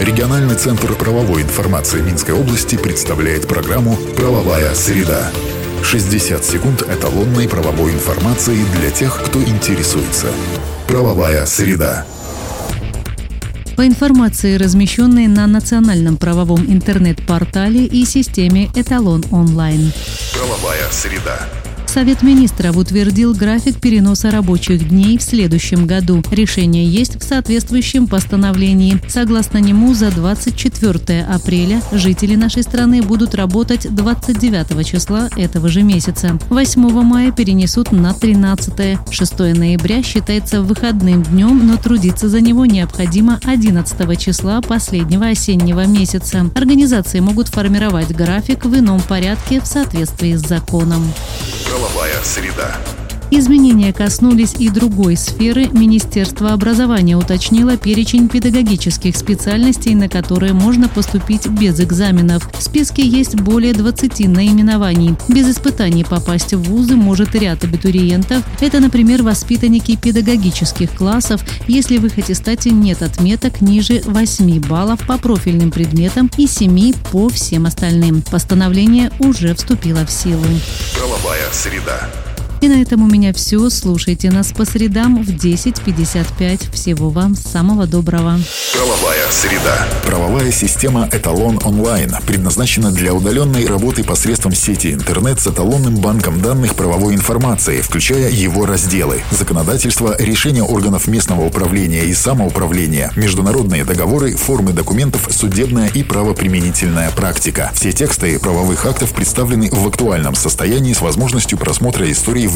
Региональный центр правовой информации Минской области представляет программу «Правовая среда». 60 секунд эталонной правовой информации для тех, кто интересуется. «Правовая среда». По информации, размещенной на национальном правовом интернет-портале и системе «Эталон онлайн». Правовая среда. Совет министров утвердил график переноса рабочих дней в следующем году. Решение есть в соответствующем постановлении. Согласно нему, за 24 апреля жители нашей страны будут работать 29 числа этого же месяца. 8 мая перенесут на 13. 6 ноября считается выходным днем, но трудиться за него необходимо 11 числа последнего осеннего месяца. Организации могут формировать график в ином порядке в соответствии с законом. Правовая среда. Изменения коснулись и другой сферы. Министерство образования уточнило перечень педагогических специальностей, на которые можно поступить без экзаменов. В списке есть более 20 наименований. Без испытаний попасть в вузы может ряд абитуриентов. Это, например, воспитанники педагогических классов, если в их аттестате нет отметок ниже 8 баллов по профильным предметам и 7 по всем остальным. Постановление уже вступило в силу. Правовая среда. И на этом у меня все. Слушайте нас по средам в 10.55. Всего вам самого доброго. Правовая среда. Правовая система «Эталон онлайн» предназначена для удаленной работы посредством сети интернет с эталонным банком данных правовой информации, включая его разделы. Законодательство, решения органов местного управления и самоуправления, международные договоры, формы документов, судебная и правоприменительная практика. Все тексты правовых актов представлены в актуальном состоянии с возможностью просмотра истории